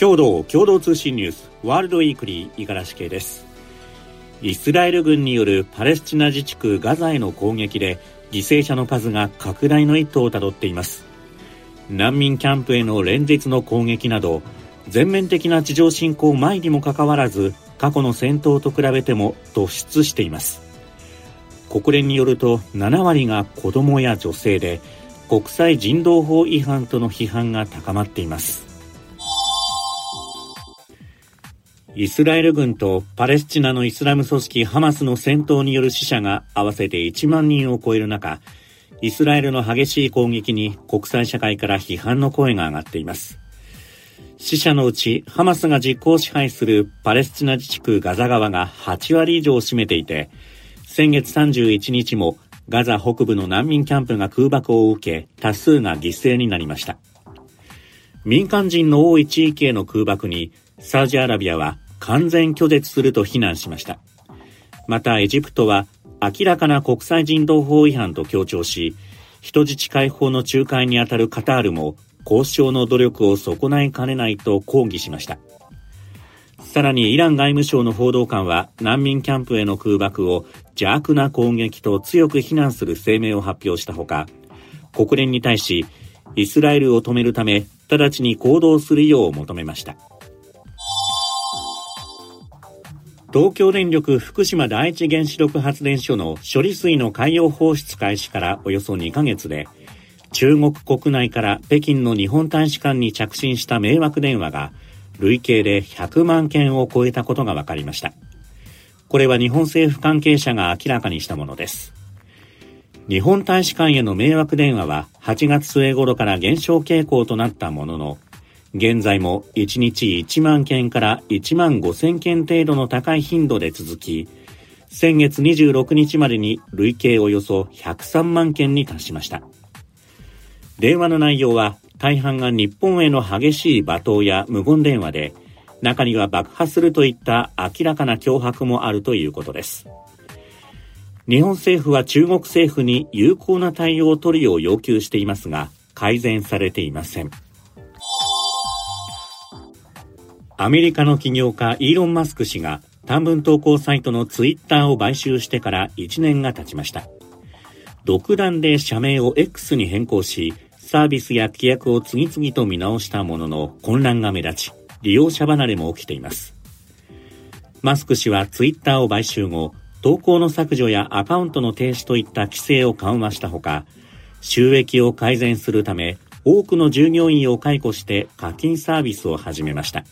共同共同通信ニュースワールドウィークリー五十嵐系です。イスラエル軍によるパレスチナ自治区ガザへの攻撃で犠牲者の数が拡大の一途をたどっています。難民キャンプへの連日の攻撃など全面的な地上侵攻前にもかかわらず過去の戦闘と比べても突出しています。国連によると7割が子供や女性で国際人道法違反との批判が高まっています。イスラエル軍とパレスチナのイスラム組織ハマスの戦闘による死者が合わせて1万人を超える中、イスラエルの激しい攻撃に国際社会から批判の声が上がっています。死者のうちハマスが実効支配するパレスチナ自治区ガザ側が8割以上を占めていて、先月31日もガザ北部の難民キャンプが空爆を受け、多数が犠牲になりました。民間人の多い地域への空爆にサウジアラビアは完全拒絶すると非難しました。またエジプトは明らかな国際人道法違反と強調し、人質解放の仲介にあたるカタールも交渉の努力を損ないかねないと抗議しました。さらにイラン外務省の報道官は難民キャンプへの空爆を邪悪な攻撃と強く非難する声明を発表したほか、国連に対しイスラエルを止めるため直ちに行動するよう求めました。東京電力福島第一原子力発電所の処理水の海洋放出開始からおよそ2ヶ月で、中国国内から北京の日本大使館に着信した迷惑電話が、累計で100万件を超えたことが分かりました。これは日本政府関係者が明らかにしたものです。日本大使館への迷惑電話は8月末頃から減少傾向となったものの、現在も1日1万件から1万5千件程度の高い頻度で続き、先月26日までに累計およそ103万件に達しました。電話の内容は大半が日本への激しい罵倒や無言電話で、中には爆破するといった明らかな脅迫もあるということです。日本政府は中国政府に有効な対応を取るよう要求していますが、改善されていません。アメリカの起業家イーロン・マスク氏が短文投稿サイトのツイッターを買収してから1年が経ちました。独断で社名を X に変更し、サービスや規約を次々と見直したものの混乱が目立ち、利用者離れも起きています。マスク氏はツイッターを買収後、投稿の削除やアカウントの停止といった規制を緩和したほか、収益を改善するため、多くの従業員を解雇して課金サービスを始めました。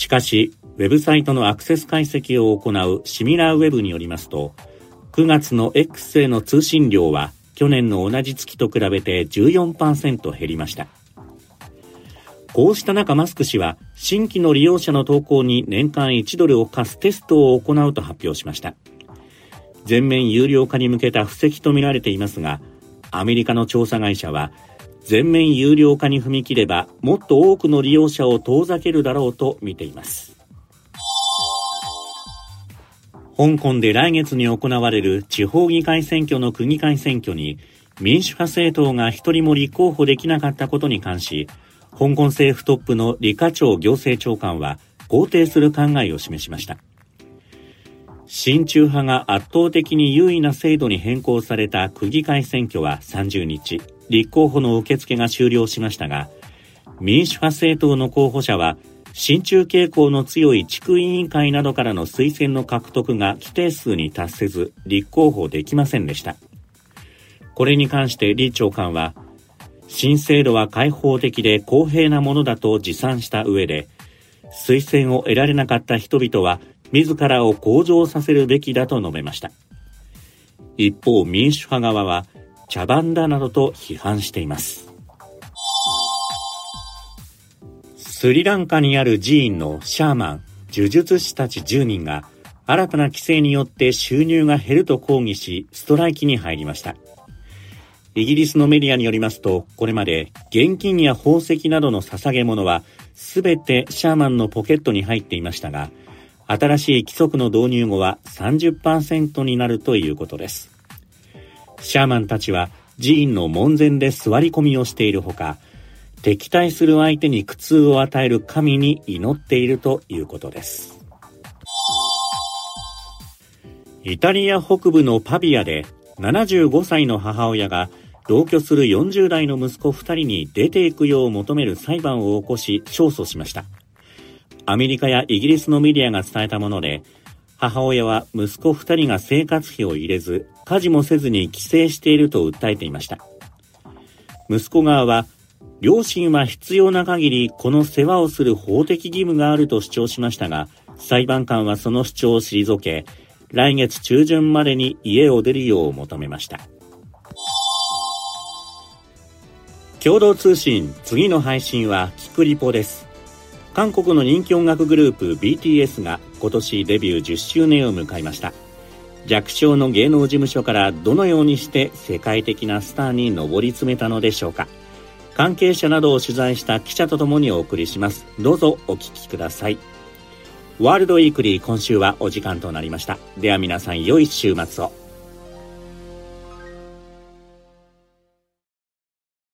しかし、ウェブサイトのアクセス解析を行うシミラーウェブによりますと、9月の X への通信量は去年の同じ月と比べて14%減りました。こうした中マスク氏は新規の利用者の投稿に年間1ドルを課すテストを行うと発表しました。全面有料化に向けた布石とみられていますが、アメリカの調査会社は全面有料化に踏み切ればもっと多くの利用者を遠ざけるだろうと見ています。香港で来月に行われる地方議会選挙の区議会選挙に民主派政党が一人も立候補できなかったことに関し香港政府トップの李家超行政長官は肯定する考えを示しました。親中派が圧倒的に優位な制度に変更された区議会選挙は30日。立候補の受付が終了しましたが、民主派政党の候補者は、親中傾向の強い地区委員会などからの推薦の獲得が規定数に達せず、立候補できませんでした。これに関して李長官は、新制度は開放的で公平なものだと自賛した上で、推薦を得られなかった人々は自らを向上させるべきだと述べました。一方、民主派側は、茶番だなどと批判しています。スリランカにある寺院のシャーマン、呪術師たち10人が新たな規制によって収入が減ると抗議し、ストライキに入りました。イギリスのメディアによりますと、これまで現金や宝石などの捧げ物は全てシャーマンのポケットに入っていましたが、新しい規則の導入後は30%になるということです。シャーマンたちは寺院の門前で座り込みをしているほか、敵対する相手に苦痛を与える神に祈っているということです。イタリア北部のパビアで75歳の母親が同居する40代の息子2人に出ていくよう求める裁判を起こし勝訴しました。アメリカやイギリスのメディアが伝えたもので、母親は息子2人が生活費を入れず、家事もせずに帰省していると訴えていました。息子側は、両親は必要な限りこの世話をする法的義務があると主張しましたが、裁判官はその主張を退け、来月中旬までに家を出るよう求めました。共同通信次の配信はキクリポです。韓国の人気音楽グループ BTS が今年デビュー10周年を迎えました。弱小の芸能事務所からどのようにして世界的なスターに上り詰めたのでしょうか。関係者などを取材した記者とともにお送りします。どうぞお聞きください。ワールドウィークリー今週はお時間となりました。では皆さん良い週末を。